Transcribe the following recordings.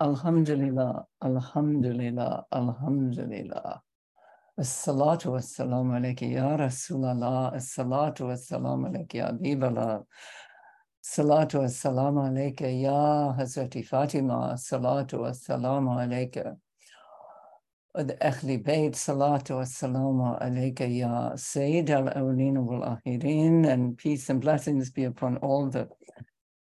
Alhamdulillah, Alhamdulillah, Alhamdulillah. As-salatu was-salamu alayki ya Rasulallah, as-salatu was-salamu alayki ya Habiballah. Salatu was-salamu alayka ya Hazrati Fatima, salatu was-salamu alayka. Salatu was-salamu alayka ya Sayyid al-awlin wal-akhirin, and peace and blessings be upon all the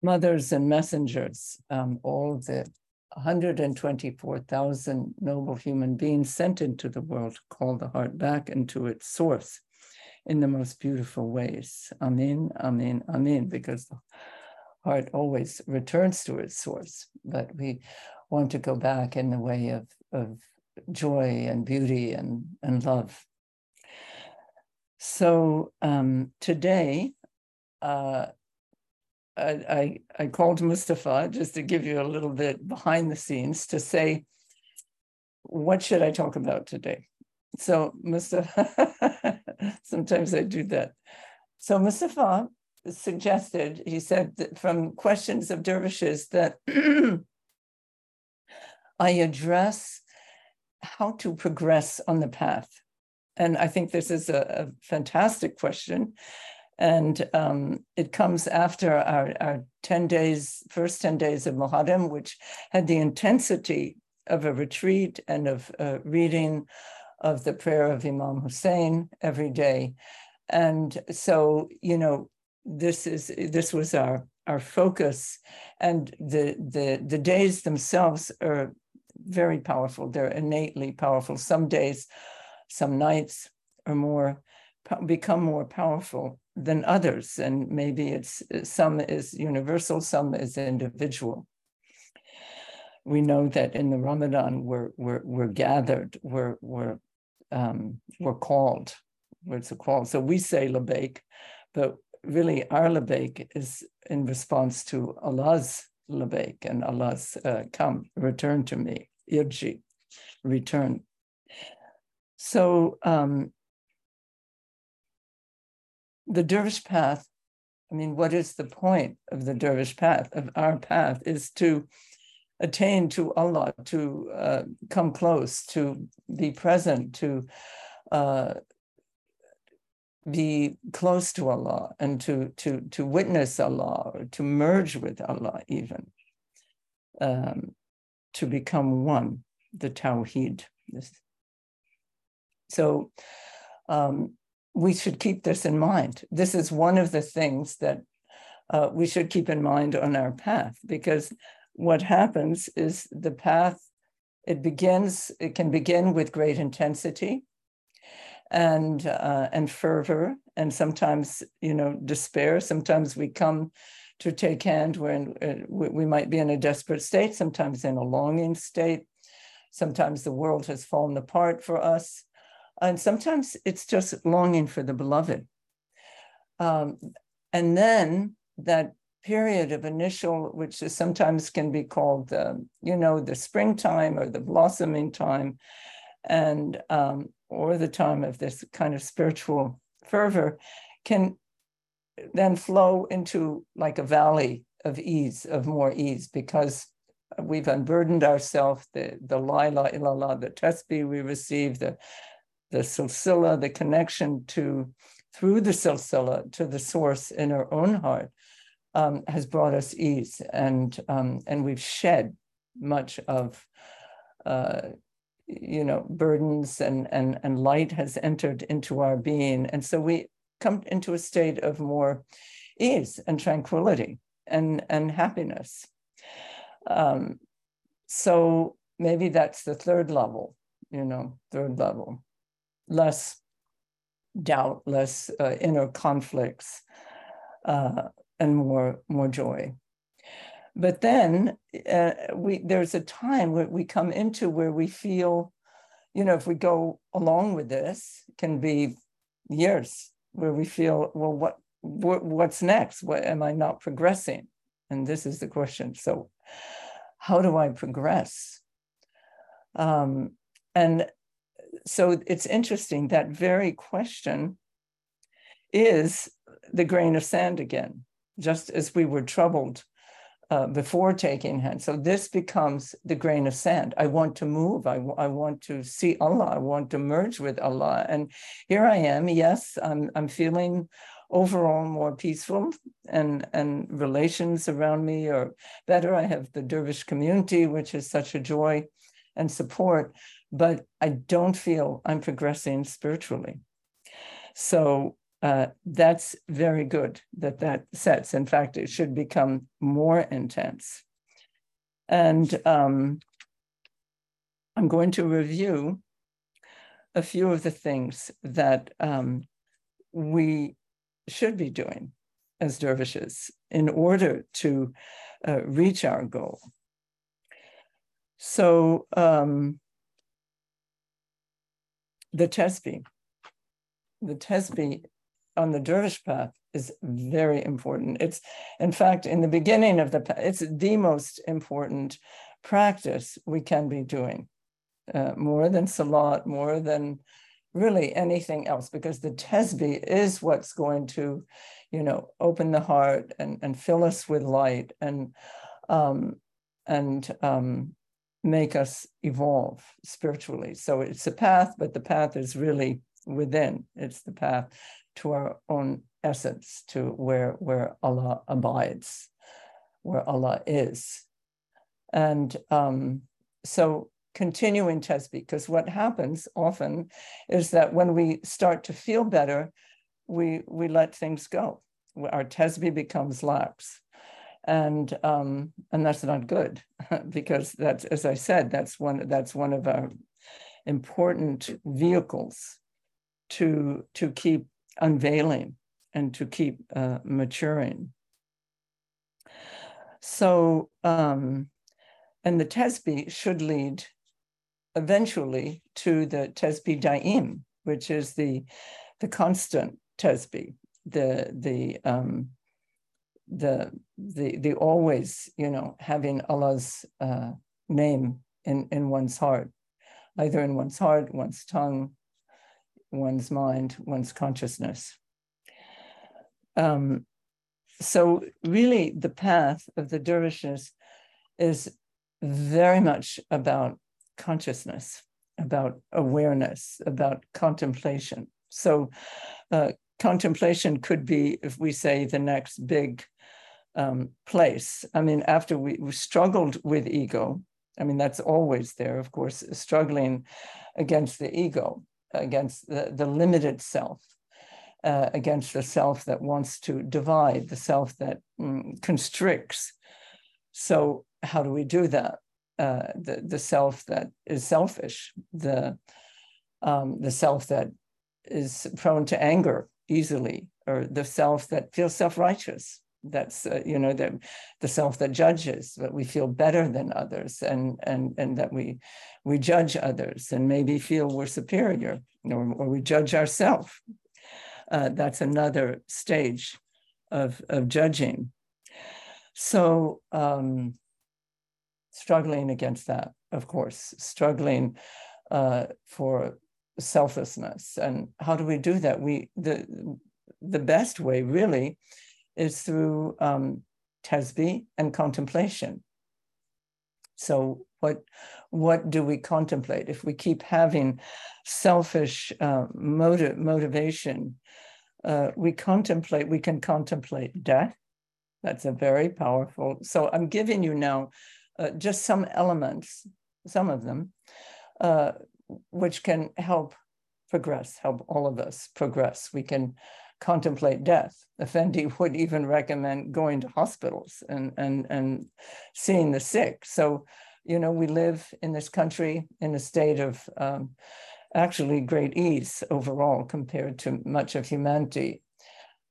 mothers and messengers, um, all the 124,000 noble human beings sent into the world to call the heart back into its source in the most beautiful ways. Amen, amen, amen, because the heart always returns to its source, but we want to go back in the way of, of joy and beauty and, and love. So um, today, uh, I, I, called Mustafa just to give you a little bit behind the scenes to say, what should I talk about today? So Mustafa, sometimes I do that. So Mustafa suggested, he said from questions of dervishes that I address how to progress on the path. And I think this is a, a fantastic question and um, it comes after our, our 10 days, first 10 days of Muharram, which had the intensity of a retreat and of uh, reading of the prayer of Imam Hussein every day. And so, you know, this is this was our our focus. And the the the days themselves are very powerful. They're innately powerful. Some days, some nights are more become more powerful than others. And maybe it's some is universal, some is individual. We know that in the Ramadan we're we're, we're gathered, we're we're um, we're called. What's a call? So we say labaik, but really our labaik is in response to Allah's labaik and Allah's uh, come, return to me, irji, return. So um, the dervish path, I mean, what is the point of the dervish path, of our path, is to attain to Allah, to uh, come close, to be present, to uh, be close to Allah, and to to to witness Allah, or to merge with Allah, even um, to become one, the Tawheed. So. Um, we should keep this in mind. This is one of the things that uh, we should keep in mind on our path because what happens is the path it begins it can begin with great intensity and uh, and fervor and sometimes you know despair. Sometimes we come to take hand when uh, we might be in a desperate state sometimes in a longing state. Sometimes the world has fallen apart for us and sometimes it's just longing for the beloved. Um, and then that period of initial, which is sometimes can be called, you know, the springtime or the blossoming time, and um, or the time of this kind of spiritual fervor, can then flow into like a valley of ease, of more ease, because we've unburdened ourselves, the the la ilaha illallah, the tasbih we receive, the the silsila, the connection to through the silsila to the source in our own heart, um, has brought us ease, and um, and we've shed much of, uh, you know, burdens, and and and light has entered into our being, and so we come into a state of more ease and tranquility and and happiness. Um, so maybe that's the third level, you know, third level less doubt, less uh, inner conflicts, uh, and more more joy. But then uh, we there's a time where we come into where we feel, you know, if we go along with this, can be years where we feel, well, what, what what's next? What am I not progressing? And this is the question. So, how do I progress? Um, and so it's interesting that very question is the grain of sand again, just as we were troubled uh, before taking hand. So this becomes the grain of sand. I want to move. I, I want to see Allah. I want to merge with Allah. And here I am. Yes, I'm, I'm feeling overall more peaceful and, and relations around me are better. I have the dervish community, which is such a joy and support, but I don't feel I'm progressing spiritually. So uh, that's very good that that sets. In fact, it should become more intense. And um, I'm going to review a few of the things that um, we should be doing as dervishes in order to uh, reach our goal. So um, the Tesbih, the Tesbih on the dervish path is very important. It's, in fact, in the beginning of the it's the most important practice we can be doing, uh, more than salat, more than really anything else, because the tesbih is what's going to, you know, open the heart and, and fill us with light and um, and um, make us evolve spiritually. So it's a path, but the path is really within. It's the path to our own essence, to where, where Allah abides, where Allah is. And um, so continuing tesbih, because what happens often is that when we start to feel better, we, we let things go. Our tesbih becomes lax. And um, and that's not good because that's as I said that's one that's one of our important vehicles to to keep unveiling and to keep uh, maturing. So, um, and the tesbi should lead eventually to the tesbi Daim, which is the the constant tesbi, the the um, the the the always you know having Allah's uh, name in in one's heart, either in one's heart, one's tongue, one's mind, one's consciousness. Um, so, really, the path of the dervishes is very much about consciousness, about awareness, about contemplation. So, uh, contemplation could be, if we say, the next big um, place. I mean, after we, we struggled with ego, I mean, that's always there, of course, struggling against the ego against the, the limited self, uh, against the self that wants to divide, the self that mm, constricts. So, how do we do that? Uh, the, the self that is selfish, the, um, the self that is prone to anger easily, or the self that feels self righteous, that's uh, you know the the self that judges that we feel better than others and and and that we we judge others and maybe feel we're superior or, or we judge ourselves uh, that's another stage of of judging. So um struggling against that of course struggling uh, for selflessness. And how do we do that? We the the best way really is through um, tesbih and contemplation. So what what do we contemplate if we keep having selfish uh, motive motivation? Uh, we contemplate. We can contemplate death. That's a very powerful. So I'm giving you now uh, just some elements, some of them, uh, which can help progress, help all of us progress. We can contemplate death. Effendi would even recommend going to hospitals and, and, and seeing the sick. So, you know, we live in this country in a state of um, actually great ease overall compared to much of humanity.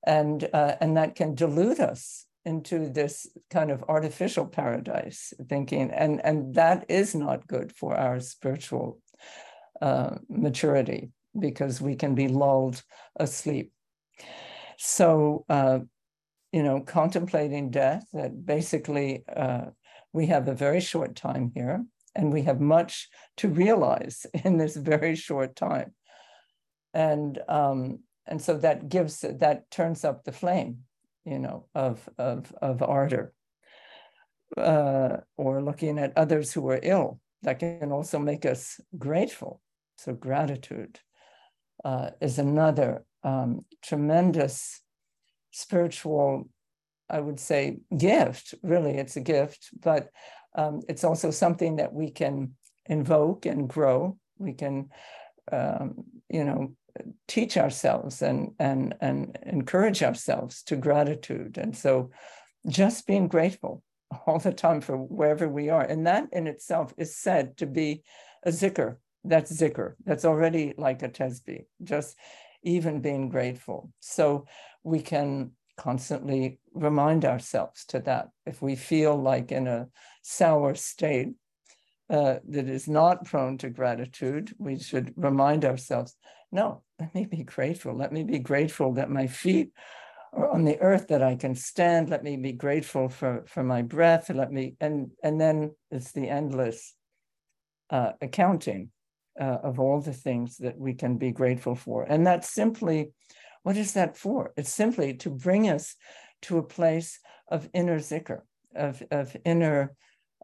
And, uh, and that can delude us into this kind of artificial paradise thinking, and, and that is not good for our spiritual uh, maturity because we can be lulled asleep so, uh, you know, contemplating death, that basically uh, we have a very short time here and we have much to realize in this very short time. And, um, and so that gives, that turns up the flame, you know, of, of, of ardor. uh, or looking at others who are ill. That can also make us grateful. So, gratitude uh, is another um, tremendous spiritual, I would say, gift. Really, it's a gift, but um, it's also something that we can invoke and grow. We can, um, you know, teach ourselves and and and encourage ourselves to gratitude. And so, just being grateful all the time for wherever we are, and that in itself is said to be a zikr. That's zikr. That's already like a tesbih. Just even being grateful. So we can constantly remind ourselves to that. If we feel like in a sour state uh, that is not prone to gratitude, we should remind ourselves no, let me be grateful. Let me be grateful that my feet are on the earth, that I can stand. Let me be grateful for, for my breath. Let me, and, and then it's the endless uh, accounting uh, of all the things that we can be grateful for. And that's simply, what is that for? It's simply to bring us to a place of inner zikr, of, of inner,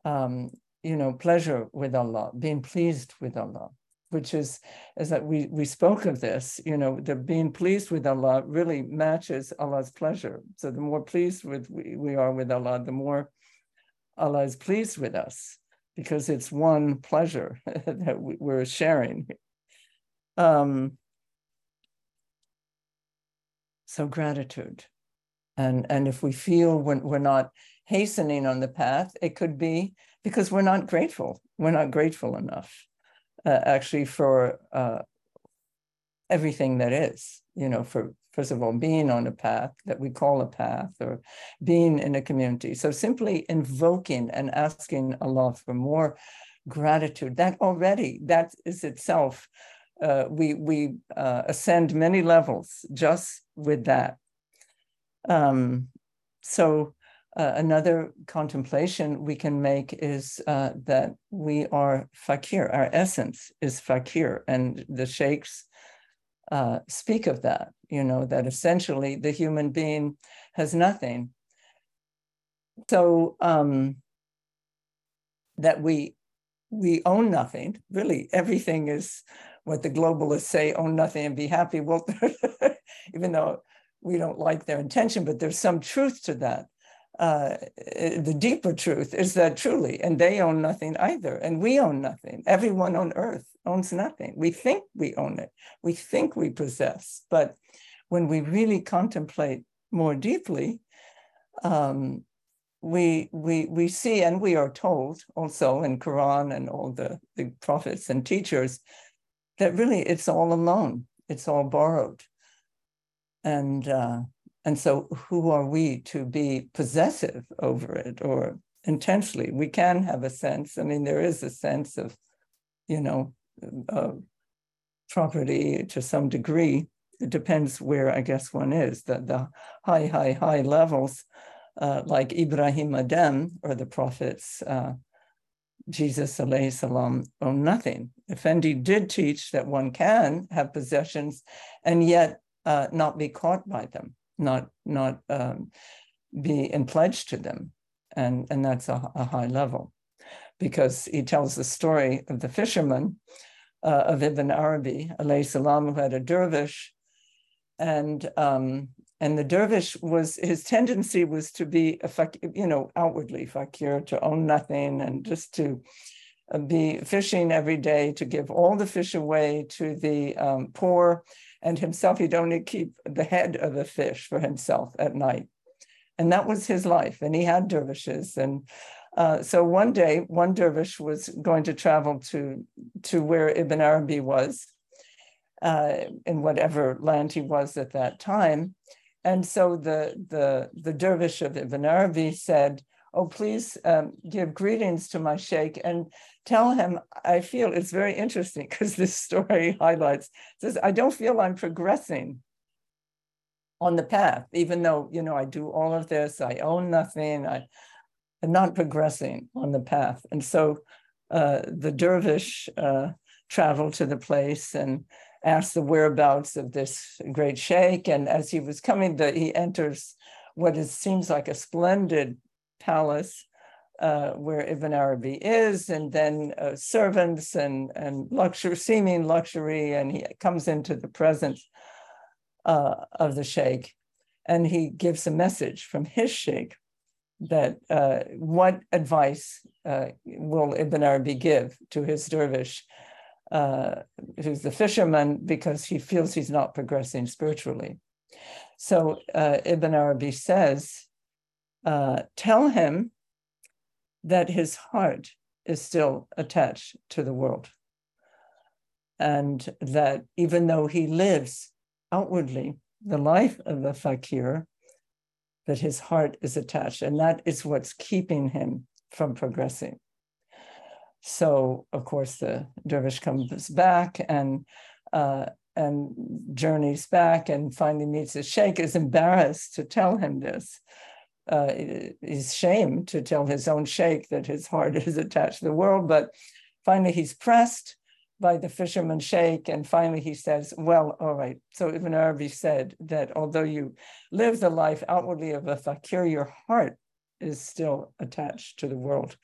um, you know, pleasure with Allah, being pleased with Allah, which is, is that we, we spoke of this, you know, the being pleased with Allah really matches Allah's pleasure. So the more pleased with we, we are with Allah, the more Allah is pleased with us because it's one pleasure that we're sharing. Um, so gratitude. And, and if we feel we're not hastening on the path, it could be because we're not grateful. We're not grateful enough, uh, actually, for uh, everything that is, you know, for first of all, being on a path that we call a path or being in a community. So simply invoking and asking Allah for more gratitude, that already, that is itself, uh, we, we uh, ascend many levels just with that. Um, so uh, another contemplation we can make is uh, that we are fakir, our essence is fakir, and the sheikhs uh, speak of that, you know, that essentially the human being has nothing. So um, that we we own nothing. Really, everything is what the globalists say: own nothing and be happy. Well, even though we don't like their intention, but there's some truth to that uh, the deeper truth is that truly, and they own nothing either, and we own nothing. Everyone on earth owns nothing. We think we own it, we think we possess, but when we really contemplate more deeply, um, we we we see and we are told also in Quran and all the, the prophets and teachers that really it's all a loan, it's all borrowed, and uh, and so, who are we to be possessive over it or intensely? We can have a sense. I mean, there is a sense of, you know, property to some degree. It depends where I guess one is. The, the high, high, high levels, uh, like Ibrahim Adham or the prophets, uh, Jesus salam own nothing. Effendi did teach that one can have possessions and yet uh, not be caught by them not not um, be in pledge to them, and and that's a, a, high level, because he tells the story of the fisherman uh, of Ibn Arabi, alayhi salam, who had a dervish, and um, and the dervish was his tendency was to be a you know outwardly fakir to own nothing and just to uh, be fishing every day to give all the fish away to the um, poor and himself he'd only keep the head of a fish for himself at night. And that was his life and he had dervishes. And uh, so one day one dervish was going to travel to to where ibn arabi was uh, in whatever land he was at that time. And so the the the dervish of ibn arabi said oh please um, give greetings to my sheikh and tell him I feel it's very interesting because this story highlights says I don't feel I'm progressing on the path, even though you know I do all of this, I own nothing, I am not progressing on the path. And so uh, the dervish uh, traveled to the place and asked the whereabouts of this great sheikh. And as he was coming, the, he enters what is, seems like a splendid palace uh, where Ibn Arabi is, and then uh, servants and and luxury, seeming luxury, and he comes into the presence uh, of the sheikh, and he gives a message from his sheikh that uh, what advice uh, will Ibn Arabi give to his dervish, uh, who's the fisherman, because he feels he's not progressing spiritually. So Ibn Arabi says, tell him that his heart is still attached to the world. And that even though he lives outwardly the life of a fakir, that his heart is attached. And that is what's keeping him from progressing. So, of course, the dervish comes back and uh, and journeys back and finally meets his sheikh, is embarrassed to tell him this uh, he's shamed to tell his own sheikh that his heart is attached to the world. But finally, he's pressed by the fisherman sheikh, and finally he says, "Well, all right." So Ibn Arabi said that although you live the life outwardly of a fakir, your heart is still attached to the world.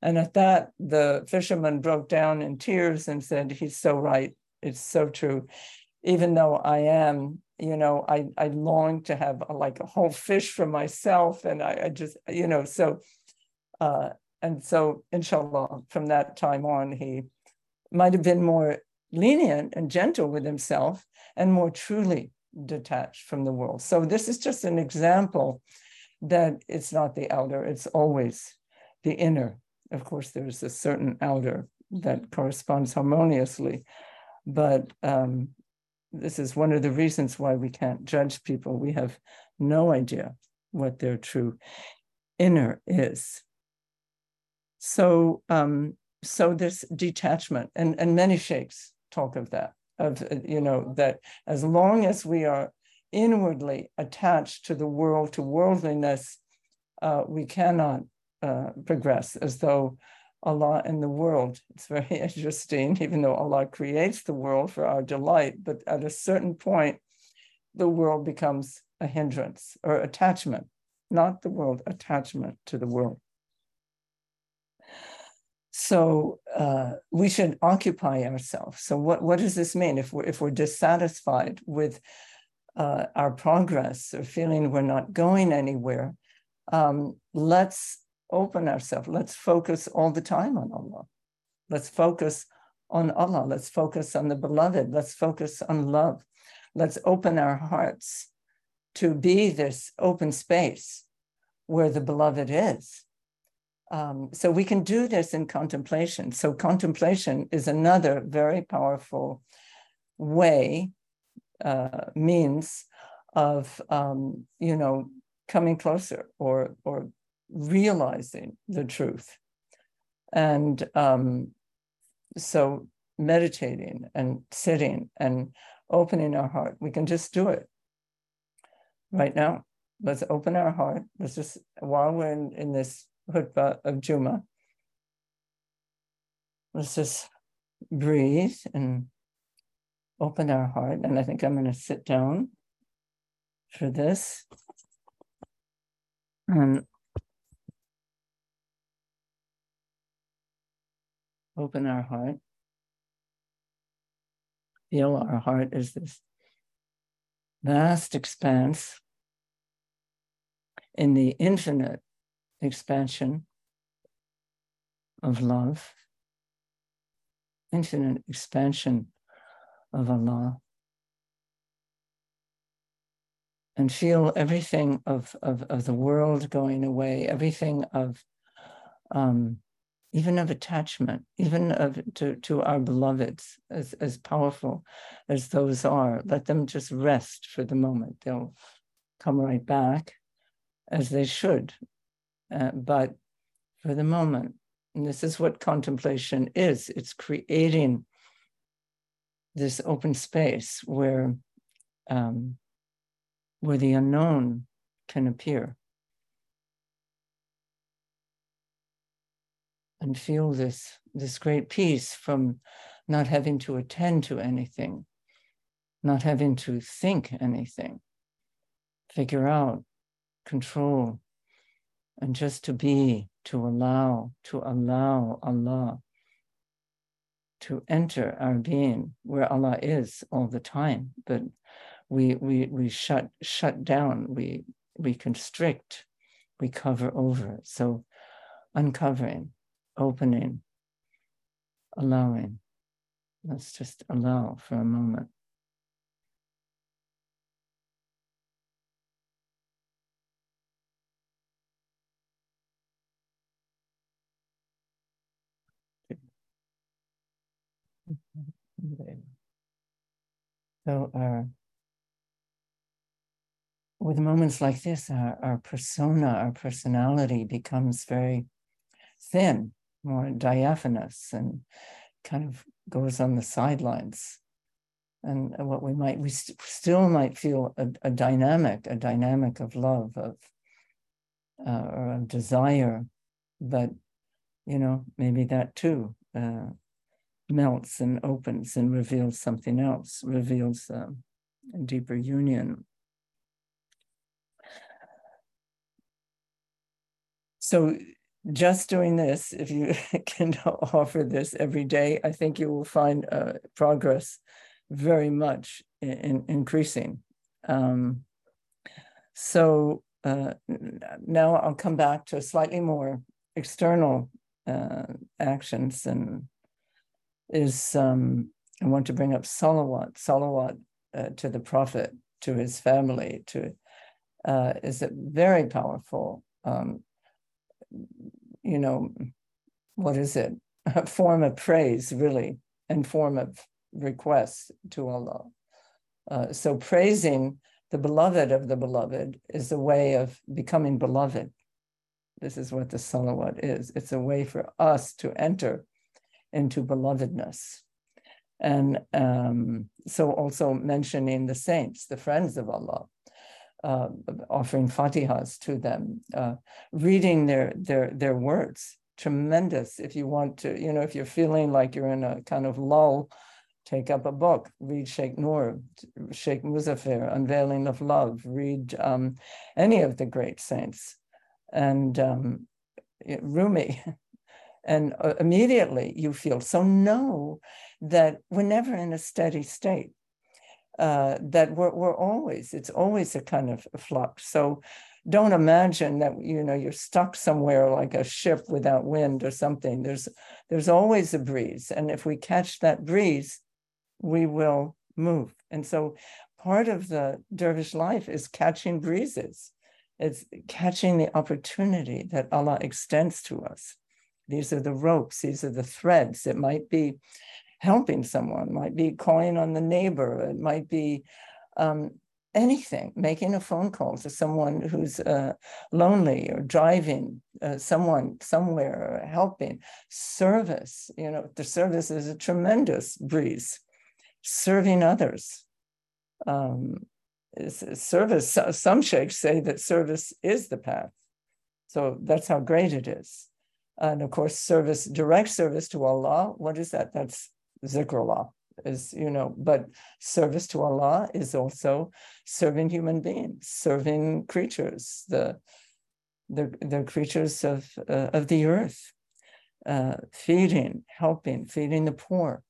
And at that, the fisherman broke down in tears and said, "He's so right. It's so true. Even though I am you know i i long to have a, like a whole fish for myself and I, I just you know so uh and so inshallah from that time on he might have been more lenient and gentle with himself and more truly detached from the world. So this is just an example that it's not the outer it's always the inner. Of course there's a certain outer that corresponds harmoniously but um, this is one of the reasons why we can't judge people. We have no idea what their true inner is. So, um, so this detachment, and and many sheikhs talk of that, of you know that as long as we are inwardly attached to the world, to worldliness, uh, we cannot uh, progress. As though Allah in the world. It's very interesting, even though Allah creates the world for our delight, but at a certain point, the world becomes a hindrance or attachment, not the world, attachment to the world. So uh, we should occupy ourselves. So what, what does this mean? If we're, if we're dissatisfied with uh, our progress or feeling we're not going anywhere, um, let's open ourselves. Let's focus all the time on Allah. Let's focus on Allah. Let's focus on the beloved. Let's focus on love. Let's open our hearts to be this open space where the beloved is. Um, so we can do this in contemplation. So contemplation is another very powerful way, uh, means of um, you know coming closer or or realizing the truth. And um, so meditating and sitting and opening our heart, we can just do it right now. Let's open our heart. Let's just, while we're in, in this hutbah of Juma, let's just breathe and open our heart. And I think I'm going to sit down for this. And open our heart. Feel our heart is this vast expanse in the infinite expansion of love, infinite expansion of Allah. And feel everything of, of, of the world going away, everything of um, even of attachment, even of to, to our beloveds, as, as powerful as those are, let them just rest for the moment. They'll come right back as they should. Uh, but for the moment, and this is what contemplation is it's creating this open space where um, where the unknown can appear and feel this this great peace from not having to attend to anything not having to think anything figure out control and just to be to allow, to allow Allah to enter our being where Allah is all the time, but we we we shut shut down, we we constrict, we cover over. So uncovering, opening, allowing. Let's just allow for a moment. So our with moments like this, our, our persona, our personality becomes very thin, more diaphanous, and kind of goes on the sidelines. And what we might, we st- still might feel a, a, dynamic, a dynamic of love, of uh, or of desire, but you know, maybe that too uh, melts and opens and reveals something else, reveals uh, a deeper union So just doing this, if you can offer this every day, I think you will find uh, progress very much in, in increasing. Um, so uh, now I'll come back to slightly more external uh, actions and is um, I want to bring up salawat, salawat uh, to the Prophet, to his family, to uh, is a very powerful um, you know, what is it? A form of praise, really, and form of request to Allah. Uh, so praising the beloved of the beloved is a way of becoming beloved. This is what the salawat is. It's a way for us to enter into belovedness. And um, so also mentioning the saints, the friends of Allah, uh, offering fatihas to them, uh, reading their their their words. Tremendous. If you want to, you know, if you're feeling like you're in a kind of lull, take up a book, read Sheikh Nur, Sheikh Muzaffar, Unveiling of Love, read um, any of the great saints, and um, Rumi. And uh, immediately you feel so know that we're never in a steady state uh, that we're, we're always, it's always a kind of flux. So don't imagine that, you know, you're stuck somewhere like a ship without wind or something. There's, there's always a breeze. And if we catch that breeze, we will move. And so part of the dervish life is catching breezes. It's catching the opportunity that Allah extends to us. These are the ropes, these are the threads. It might be helping someone, might be calling on the neighbor, it might be um, anything, making a phone call to someone who's uh, lonely or driving uh, someone somewhere or helping. Service, you know, the service is a tremendous breeze. Serving others. Um, service, some sheikhs say that service is the path. So that's how great it is. And of course, service, direct service to Allah, what is that? That's zikrullah is you know but service to allah is also serving human beings serving creatures the the, the creatures of uh, of the earth uh, feeding helping feeding the poor.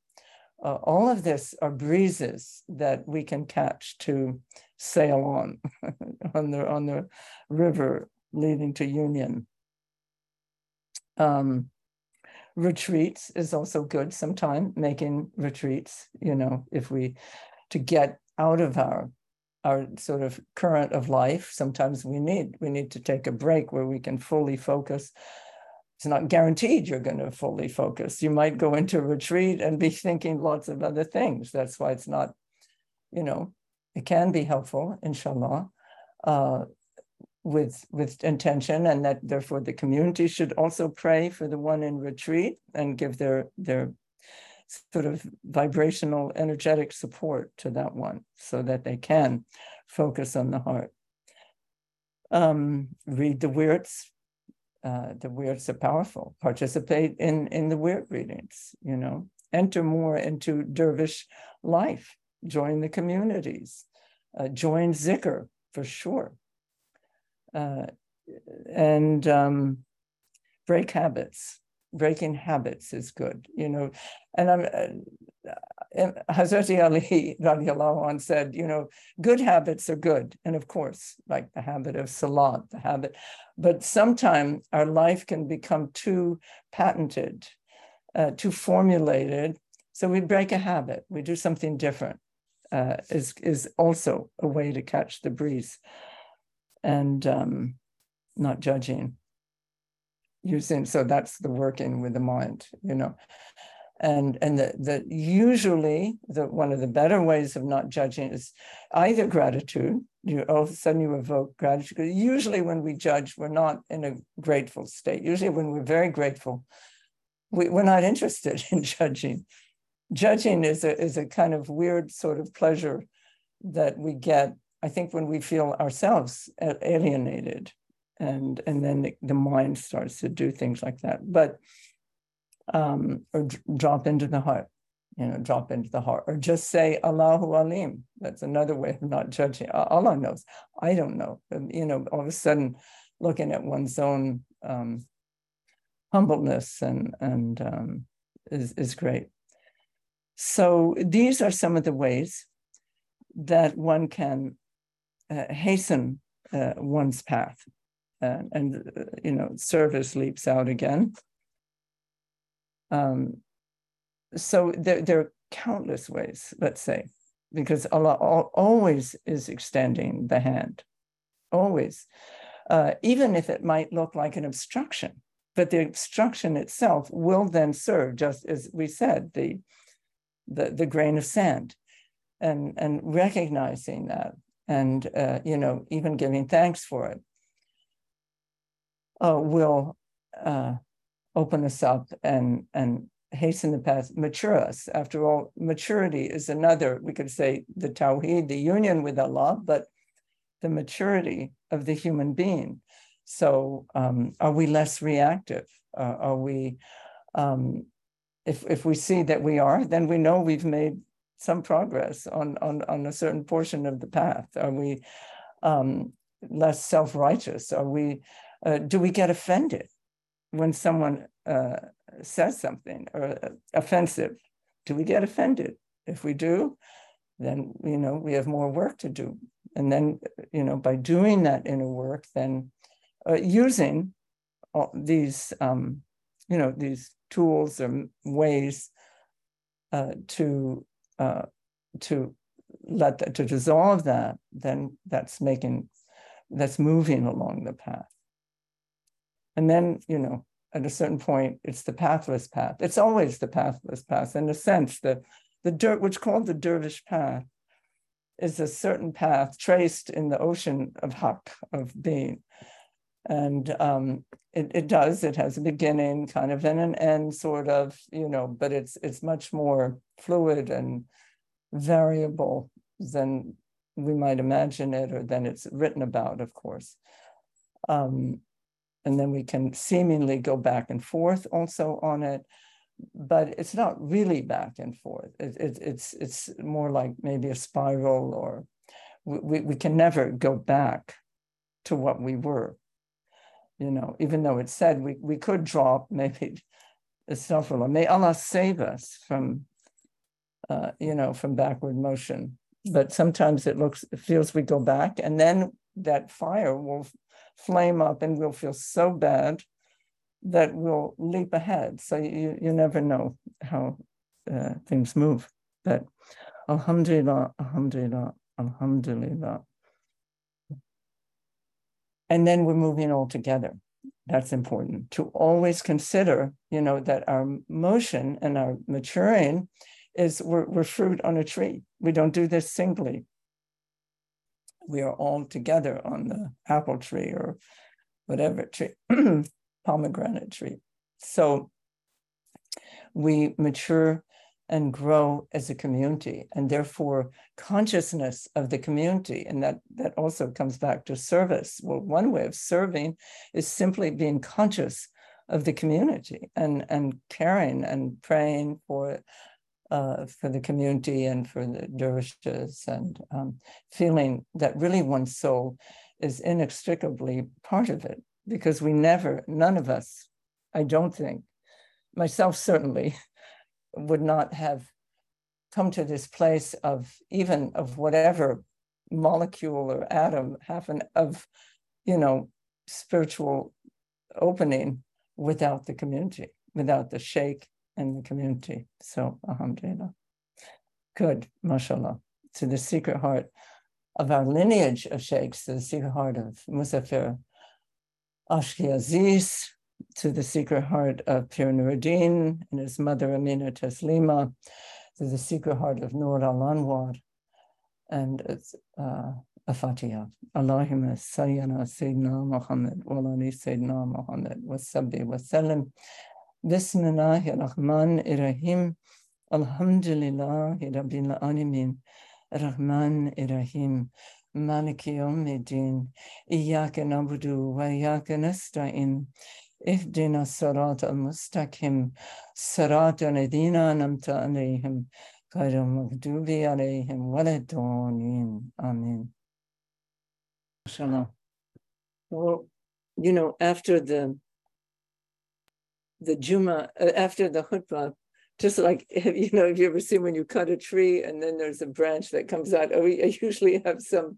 Uh, all of this are breezes that we can catch to sail on on the on the river leading to union. Um, retreats is also good sometime making retreats you know if we to get out of our our sort of current of life sometimes we need we need to take a break where we can fully focus. It's not guaranteed you're going to fully focus. You might go into retreat and be thinking lots of other things. That's why it's not you know it can be helpful inshallah. Uh, with with intention and that therefore the community should also pray for the one in retreat and give their their sort of vibrational energetic support to that one so that they can focus on the heart. Um, read the wirds uh, the wirds are powerful. Participate in in the wird readings you know. Enter more into dervish life. Join the communities. Uh, join zikr for sure uh, and um, break habits. Breaking habits is good, you know. And I'm uh, Hazrati Ali radiallahu anh said, you know, good habits are good. And of course, like the habit of salat, the habit, but sometimes our life can become too patented, uh, too formulated. So we break a habit, we do something different, uh, is, is also a way to catch the breeze and um, not judging. Using so that's the working with the mind you know. And and the, the usually the one of the better ways of not judging is either gratitude you all of a sudden you evoke gratitude. Usually when we judge we're not in a grateful state. Usually when we're very grateful we, we're not interested in judging. Judging is a is a kind of weird sort of pleasure that we get i think when we feel ourselves alienated and and then the, the mind starts to do things like that but um or d- drop into the heart you know drop into the heart or just say allahu alim. That's another way of not judging. Allah knows. I don't know. You know all of a sudden looking at one's own um humbleness and and um is is great. So these are some of the ways that one can hasten uh, one's path uh, and uh, you know service leaps out again. Um, so there, there are countless ways let's say because allah always is extending the hand always. Uh, even if it might look like an obstruction but the obstruction itself will then serve just as we said the the, the grain of sand and and recognizing that and uh, you know even giving thanks for it uh, will uh, open us up and and hasten the path, mature us. After all, maturity is another, we could say the Tawheed, the union with Allah, but the maturity of the human being. So um, are we less reactive? Uh, are we, um, if, if we see that we are, then we know we've made some progress on, on, on a certain portion of the path. Are we um, less self-righteous? Are we uh, do we get offended when someone uh, says something or uh, offensive? Do we get offended? If we do, then you know we have more work to do. And then you know by doing that inner work, then uh, using all these um, you know these tools or ways uh, to uh, to let that, to dissolve that, then that's making that's moving along the path. And then, you know, at a certain point, it's the pathless path. It's always the pathless path. In a sense, the, the dirt, which called the dervish path, is a certain path traced in the ocean of hak, of being. And um, it, it does, it has a beginning kind of and an end sort of, you know, but it's it's much more fluid and variable than we might imagine it or than it's written about, of course. Um, and then we can seemingly go back and forth also on it but it's not really back and forth it, it, it's it's more like maybe a spiral or we, we can never go back to what we were you know even though it said we, we could drop maybe astaghfirullah may allah save us from uh, you know from backward motion but sometimes it looks it feels we go back and then that fire will flame up and we'll feel so bad that we'll leap ahead. So you, you never know how uh, things move. But Alhamdulillah, Alhamdulillah, Alhamdulillah. And then we're moving all together. That's important to always consider, you know, that our motion and our maturing is we're, we're fruit on a tree. We don't do this singly we are all together on the apple tree or whatever tree, pomegranate tree. So we mature and grow as a community and therefore consciousness of the community. And that that also comes back to service. Well one way of serving is simply being conscious of the community and and caring and praying for uh, for the community and for the dervishes and um, feeling that really one's soul is inextricably part of it. Because we never, none of us I don't think, myself certainly, would not have come to this place of even of whatever molecule or atom happen of, you know, spiritual opening without the community, without the sheikh and the community. So, alhamdulillah. Good, mashallah. To the secret heart of our lineage of sheikhs, to the secret heart of Musafir Ashki Aziz, to the secret heart of Pir Nuruddin and his mother Amina Taslima, to the secret heart of Nur al Anwar, and uh, a Fatiha. Allahumma sayyana Sayyidina Muhammad wa ali Sayyidina Muhammad wa sabbi wa sallam. Bismillahir Rahman Irahim. Alhamdulillahi Rabbil Alamin. Rahman Irahim. مالك يوم الدين إياك نعبد وإياك نستعين اهدنا الصراط المستقيم صراط الذين أنعمت عليهم غير المغضوب عليهم ولا الضالين آمين Inshallah. Well, you know, after the the Juma, uh, after the khutbah, just like you know, have you ever seen when you cut a tree and then there's a branch that comes out? We I usually have some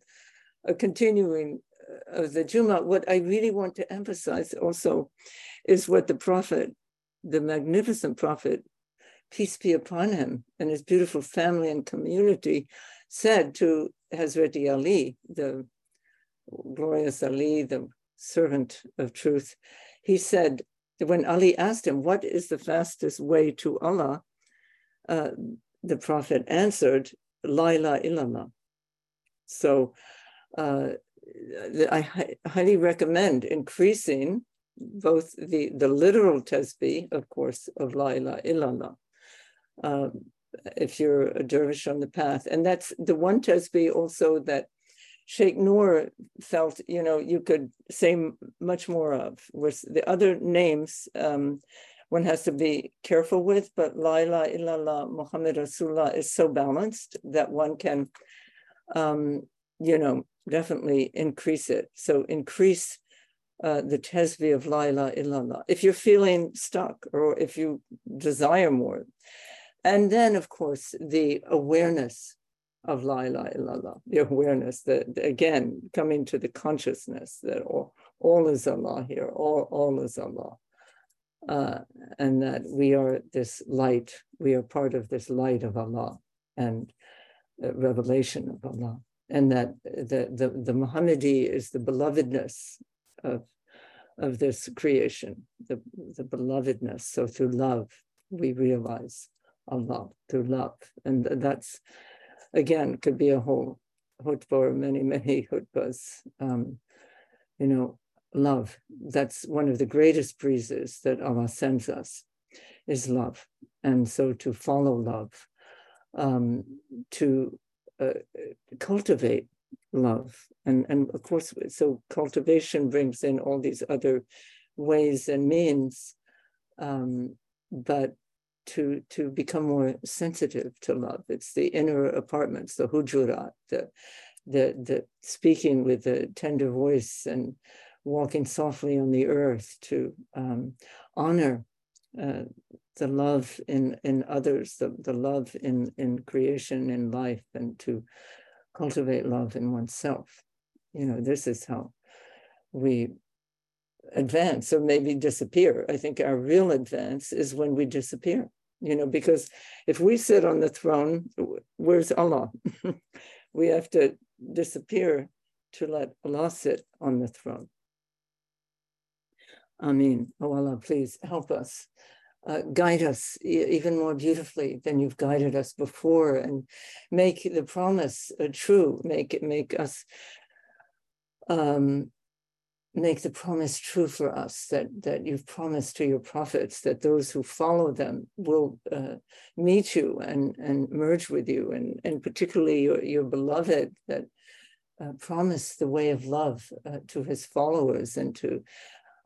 a continuing uh, of the Juma. What I really want to emphasize also is what the Prophet, the magnificent Prophet, peace be upon him, and his beautiful family and community, said to Hazrat Ali, the glorious Ali, the servant of truth. He said, when Ali asked him, What is the fastest way to Allah? Uh, the Prophet answered, La ilaha illallah. So uh, I highly recommend increasing both the, the literal tasbih, of course, of La ilaha illallah, um, if you're a dervish on the path. And that's the one tasbih also that Sheikh Noor felt, you know, you could say much more of. Whereas the other names, um, one has to be careful with, but La ilaha illallah Muhammad Rasulullah is so balanced that one can, um, you know, definitely increase it. So increase uh, the tesbih of La ilaha illallah. If you're feeling stuck or if you desire more. And then, of course, the awareness of La ilaha illallah, the awareness that, again, coming to the consciousness that all, all is Allah here, all, all is Allah. Uh, and that we are this light, we are part of this light of Allah and revelation of Allah. And that the, the, the Muhammadi is the belovedness of, of this creation, the, the belovedness. So through love, we realize Allah, through love. And that's again, could be a whole hutbah many, many hutbahs. Um, you know, love. That's one of the greatest breezes that Allah sends us is love. And so to follow love, um, to uh, cultivate love. And, and of course, so cultivation brings in all these other ways and means. Um, but to to become more sensitive to love. It's the inner apartments, the hujurat, the the the speaking with a tender voice and walking softly on the earth to um, honor uh, the love in in others, the, the love in in creation in life, and to cultivate love in oneself. You know, this is how we advance or maybe disappear. I think our real advance is when we disappear, you know, because if we sit on the throne, where's Allah? we have to disappear to let Allah sit on the throne. I mean, oh Allah, please help us. Uh, guide us even more beautifully than you've guided us before and make the promise uh, true make it make us um, make the promise true for us that that you've promised to your prophets that those who follow them will uh, meet you and and merge with you and and particularly your, your beloved that uh, promised the way of love uh, to his followers and to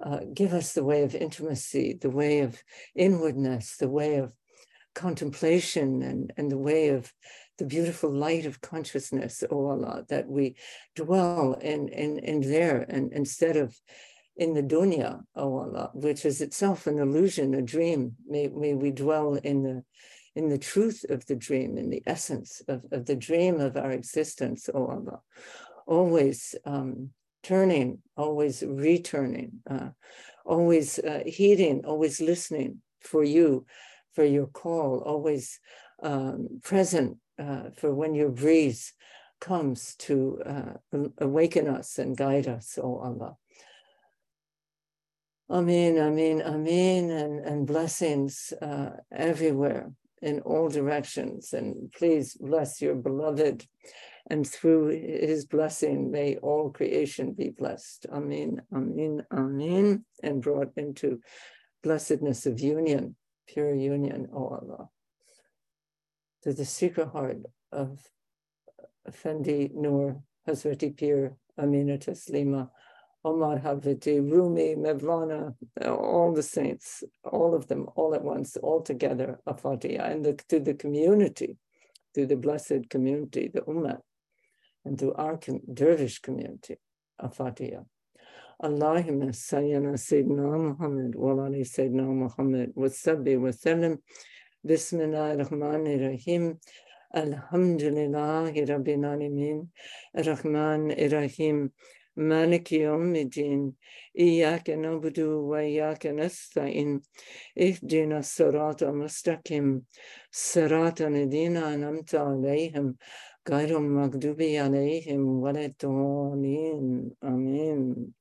uh, give us the way of intimacy the way of inwardness the way of contemplation and and the way of the beautiful light of consciousness, O Allah, that we dwell in, in, in there and instead of in the dunya, O Allah, which is itself an illusion, a dream. May, may we dwell in the in the truth of the dream, in the essence of, of the dream of our existence, O Allah. Always um, turning, always returning, uh, always uh, heeding, always listening for you, for your call, always um, present uh, for when your breeze comes to uh, awaken us and guide us, O Allah. Amen, amen, amen, and, and blessings uh, everywhere in all directions. And please bless your beloved. And through his blessing, may all creation be blessed. Amen, amen, amen, and brought into blessedness of union, pure union, O Allah. To the secret heart of Effendi Nur Hazreti Pir Amina Taslima Omar Haviti, Rumi, Mevlana, all the saints, all of them, all at once, all together, a and the, to the community, to the blessed community, the Ummah, and to our dervish community, a Fatiha. Allahumma sayyana Sayyidina Muhammad, wa ali Sayyidina Muhammad, wa sabbi wa sallam, Bismillah ar-Rahman ar-Rahim, Alhamdulillahi Rabbil Alameen, Ar-Rahman ar-Rahim, مالك يوم الدين إياك نعبد وإياك نستعين اهدنا الصراط المستقيم صراط الذين أنعمت عليهم غير المغضوب عليهم ولا الضالين آمين